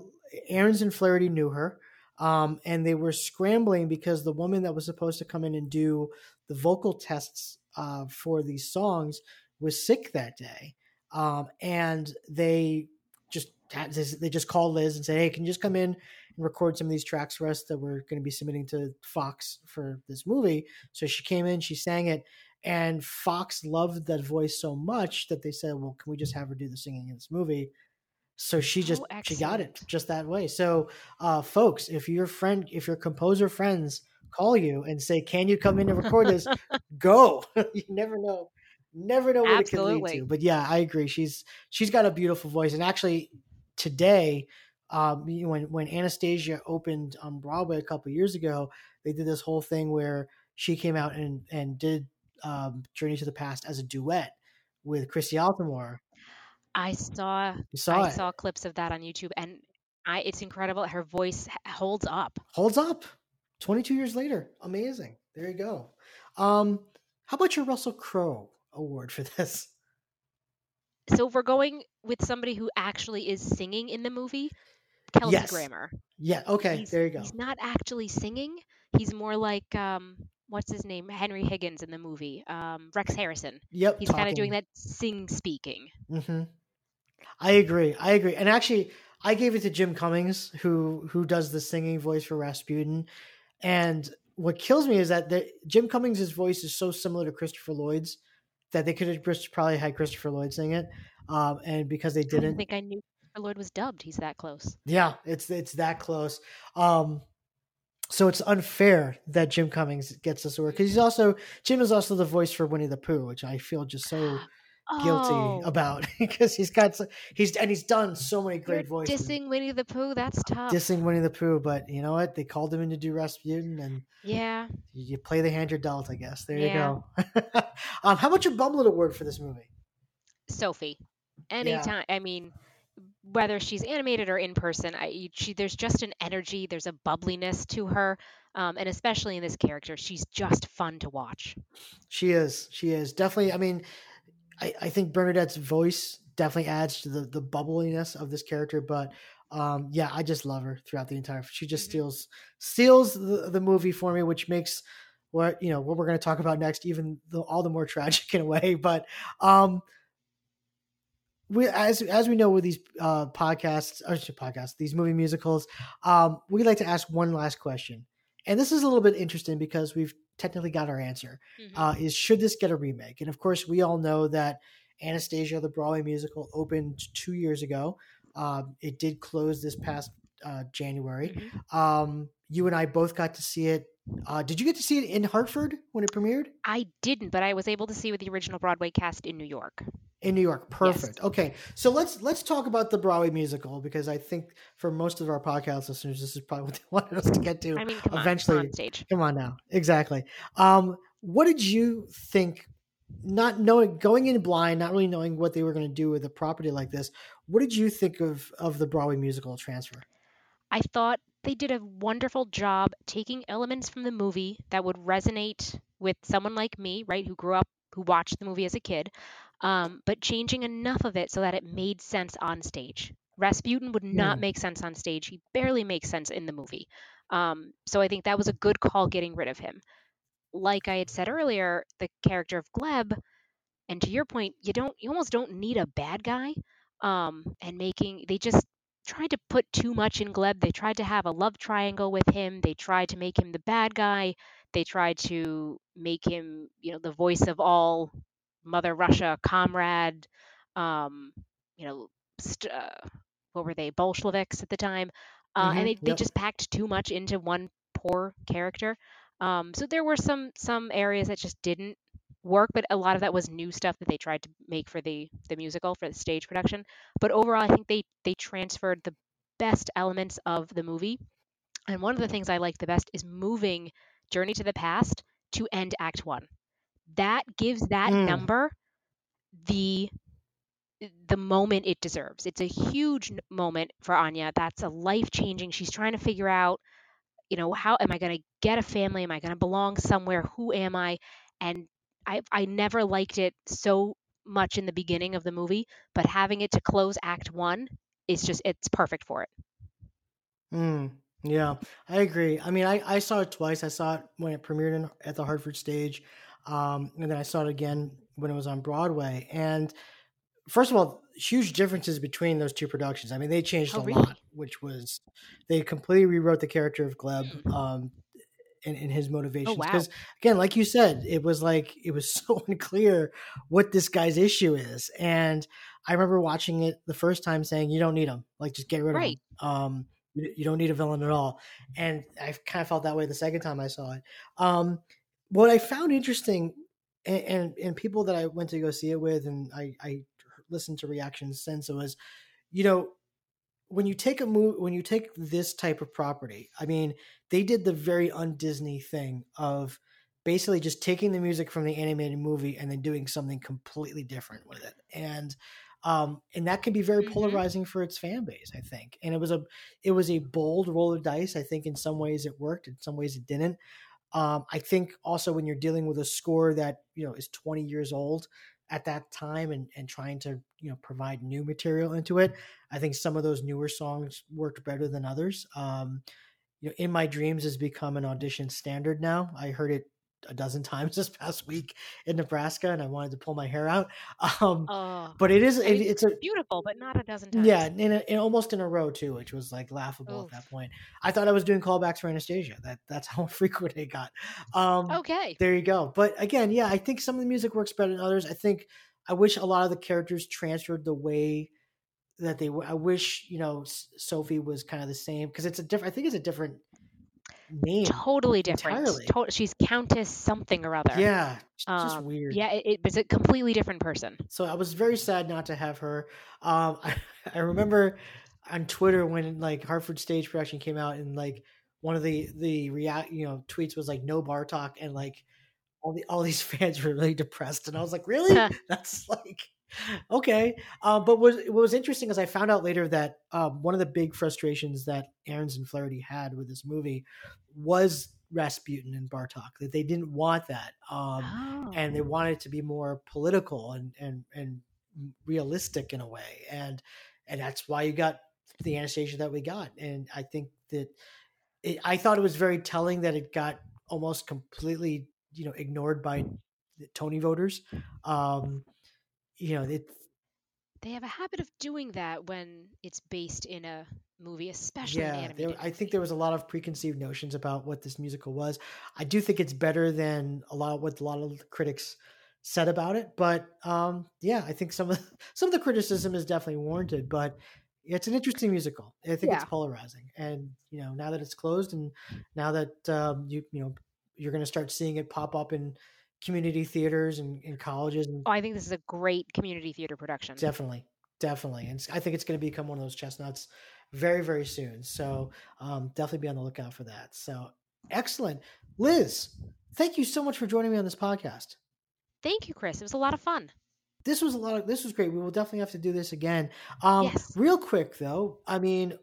Ahrens and Flaherty knew her, um, and they were scrambling because the woman that was supposed to come in and do the vocal tests uh, for these songs was sick that day, um, and they just they just called Liz and said, "Hey, can you just come in and record some of these tracks for us that we're going to be submitting to Fox for this movie?" So she came in, she sang it, and Fox loved that voice so much that they said, "Well, can we just have her do the singing in this movie?" So she just Oh, she got it just that way. So, uh, folks, if your friend, if your composer friends call you and say, "Can you come in and record this?" Go. you never know, never know what it can lead to. But yeah, I agree. She's she's got a beautiful voice, and actually today. Um, when when Anastasia opened on Broadway a couple years ago, they did this whole thing where she came out and and did um, Journey to the Past as a duet with Christy Altomare. I saw saw I it. saw clips of that on YouTube, and I it's incredible. Her voice holds up. holds up 22 years later amazing there you go um how about your russell crowe award for this So if we're going with somebody who actually is singing in the movie, Kelsey Yes. Grammer. yeah okay He's, there you go He's not actually singing. He's more like um, what's his name? Henry Higgins in the movie. Um, Rex Harrison. Yep, He's kind of doing that sing speaking. hmm i agree i agree and actually i gave it to jim cummings who who does the singing voice for rasputin and what kills me is that the, jim cummings' voice is so similar to christopher lloyd's that they could have probably had christopher lloyd sing it um, and because they didn't didn't think I knew Christopher Lloyd was dubbed. He's that close. Yeah, it's it's that close. Um, so it's unfair that Jim Cummings gets this award because he's also Jim is also the voice for Winnie the Pooh, which I feel just so guilty Oh. about because he's got so, he's and he's done so many You're great voices. dissing Winnie the Pooh. That's tough. Dissing Winnie the Pooh, but you know what? They called him in to do Rasputin, and yeah. you play the hand you're dealt. I guess there Yeah. you go. um, how about your Bumlet Award for this movie? Sophie. Anytime. I mean, whether she's animated or in person, I she there's just an energy, there's a bubbliness to her, um, and especially in this character, she's just fun to watch. She is. She is definitely. I mean, I, I think Bernadette's voice definitely adds to the the bubbliness of this character. But um, yeah, I just love her throughout the entire. She just steals steals the, the movie for me, which makes what you know what we're going to talk about next even the, all the more tragic in a way. But um, we as as we know with these uh podcasts or podcasts these movie musicals um we like to ask one last question. And this is a little bit interesting because we've technically got our answer. Uh is should this get a remake? And of course we all know that anastasia the broadway musical opened two years ago. Um it did close this past uh january. Um you and i both got to see it uh did you get to see it in hartford when it premiered I didn't, but I was able to see with the original Broadway cast in New York. in New York. Perfect. Okay, so let's let's talk about the Broadway musical because I think for most of our podcast listeners, this is probably what they wanted us to get to. I mean, come eventually. on stage. Come on now, exactly. Um, what did you think? Not knowing, going in blind, not really knowing what they were going to do with a property like this. What did you think of of the Broadway musical transfer? I thought they did a wonderful job taking elements from the movie that would resonate with someone like me, right, who grew up, who watched the movie as a kid, um, but changing enough of it so that it made sense on stage. Rasputin would not Hmm. make sense on stage. He barely makes sense in the movie. Um, so I think that was a good call getting rid of him. Like I had said earlier, the character of Gleb, and to your point, you don't, you almost don't need a bad guy. Um, and making they just tried to put too much in Gleb. They tried to have a love triangle with him. They tried to make him the bad guy. They tried to make him, you know, the voice of all Mother Russia comrade. Um, you know, st- uh, what were they, Bolsheviks at the time? Uh, Mhm, and they, they yep. just packed too much into one poor character. Um, so there were some some areas that just didn't work, but a lot of that was new stuff that they tried to make for the the musical for the stage production. But overall, I think they they transferred the best elements of the movie. And one of the things I like the best is moving Journey to the Past to end Act One. That gives that Mm. number the the moment it deserves. It's a huge moment for Anya. That's a life changing. She's trying to figure out, you know, how am I going to get a family? Am I going to belong somewhere? Who am I? And I I never liked it so much in the beginning of the movie, but having it to close Act One is just it's perfect for it. Mm, yeah, I agree. I mean, I, I saw it twice. I saw it when it premiered in, at the Hartford stage, um, and then I saw it again when it was on Broadway. And first of all, huge differences between those two productions. I mean, they changed Oh, a really? lot, which was they completely rewrote the character of Gleb um, and, and his motivations. wow. Because again, like you said, it was like it was so unclear what this guy's issue is. And I remember watching it the first time, saying, "You don't need him. Like, just get rid Right. of him." Um, you you don't need a villain at all. And I kind of felt that way the second time I saw it. Um, what I found interesting, and, and and people that I went to go see it with, and I I listened to reactions since it was, you know, when you take a move when you take this type of property, I mean, they did the very un Disney thing of basically just taking the music from the animated movie and then doing something completely different with it. And um and that can be very Mhm. polarizing for its fan base, I think. And it was a it was a bold roll of dice. I think in some ways it worked, in some ways it didn't. Um, I think also when you're dealing with a score that you know is 20 years old at that time and and trying to you know provide new material into it, I think some of those newer songs worked better than others. Um, you know, "In My Dreams" has become an audition standard now. I heard it a dozen times this past week in Nebraska, and I wanted to pull my hair out. Um, Oh, but it is it, it's a beautiful, but not a dozen times. yeah, in, a, in almost in a row too, which was like laughable Oof. at that point. I thought I was doing callbacks for Anastasia. That that's how frequent it got. Um, Okay. there you go. But again, yeah, I think some of the music works better than others. I think I wish a lot of the characters transferred the way that they were. I wish you know S- Sophie was kind of the same because it's a different. I think it's a different name. Totally different. To- she's Countess something or other. Yeah, it's just Um, weird. Yeah, it, it was a completely different person. So I was very sad not to have her. Um, I, I remember on Twitter when like Hartford Stage Production came out and like one of the the react you know tweets was like no Bartok and like all the all these fans were really depressed and I was like really that's like okay um, but what, what was interesting is I found out later that um, one of the big frustrations that Ahrens and Flaherty had with this movie was Rasputin and Bartok that they didn't want that um, and they Oh. wanted it to be more political and and and realistic in a way and and that's why you got the Anastasia that we got and I think that it, I thought it was very telling that it got almost completely you know ignored by the Tony voters um you know it They have a habit of doing that when it's based in a movie, especially an yeah animated. there, I think there was a lot of preconceived notions about what this musical was. I do think it's better than a lot of what a lot of critics said about it but um yeah I think some of some of the criticism is definitely warranted but it's an interesting musical. I think it's polarizing and you know now that it's closed and now that um you you know you're going to start seeing it pop up in community theaters and in colleges and Oh, I think this is a great community theater production. Definitely, definitely, and I think it's going to become one of those chestnuts very, very soon. So um, definitely be on the lookout for that. So excellent, Liz. Thank you so much for joining me on this podcast. Thank you, Chris. It was a lot of fun. This was a lot of. This was great. We will definitely have to do this again. Um, Real quick though, I mean,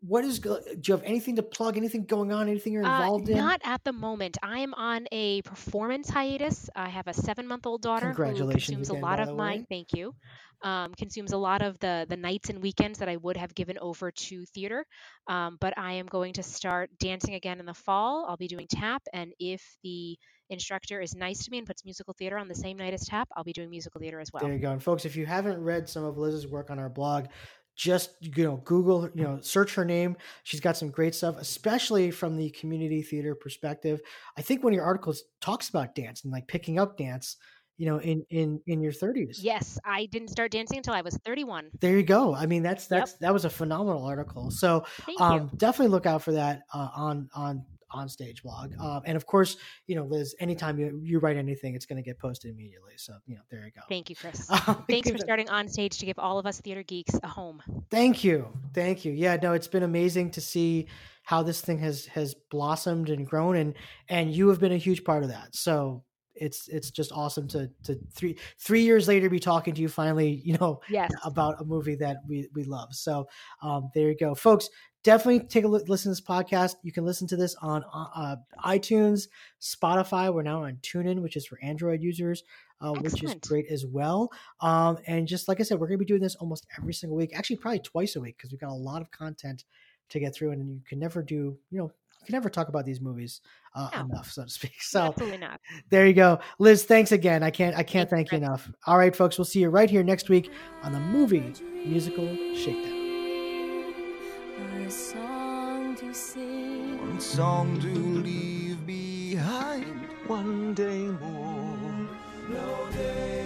what is? Do you have anything to plug? Anything going on? Anything you're Uh, involved in? not at the moment. I am on a performance hiatus. I have a seven-month-old daughter who Congratulations consumes a lot of my way. thank you. Um, consumes a lot of the the nights and weekends that I would have given over to theater. Um, but I am going to start dancing again in the fall. I'll be doing tap, and if the instructor is nice to me and puts musical theater on the same night as tap, I'll be doing musical theater as well. There you go. And folks, if you haven't read some of Liz's work on our blog, just you know, Google, you know, search her name. She's got some great stuff, especially from the community theater perspective. I think one of your articles talks about dance and like picking up dance, you know, in in in your 30s. Yes, I didn't start dancing until I was 31. There you go. I mean, that's that's that was a phenomenal article. So Thank um, you. definitely look out for that uh, on on on stage blog. Um, and of course, you know, Liz, anytime you, you write anything, it's going to get posted immediately. So you know, there you go. Thank you, Chris. Um, Thanks for starting on stage to give all of us theater geeks a home. Thank you. Thank you. Yeah, no, it's been amazing to see how this thing has has blossomed and grown and and you have been a huge part of that. So it's it's just awesome to to three three years later be talking to you finally, you know, Yes. about a movie that we we love. So um there you go. Folks, definitely take a li- listen to this podcast. You can listen to this on uh, iTunes, Spotify. We're now on TuneIn, which is for Android users, uh, which is great as well. Um, and just like I said, we're going to be doing this almost every single week, actually, probably twice a week because we've got a lot of content to get through, and you can never do, you know, you can never talk about these movies uh, No. enough, so to speak. So Absolutely not. there you go, Liz. Thanks again. I can't, I can't thank you enough. All right, folks, we'll see you right here next week on the movie musical shakedown. A song to sing. One song to leave behind. One day more. No day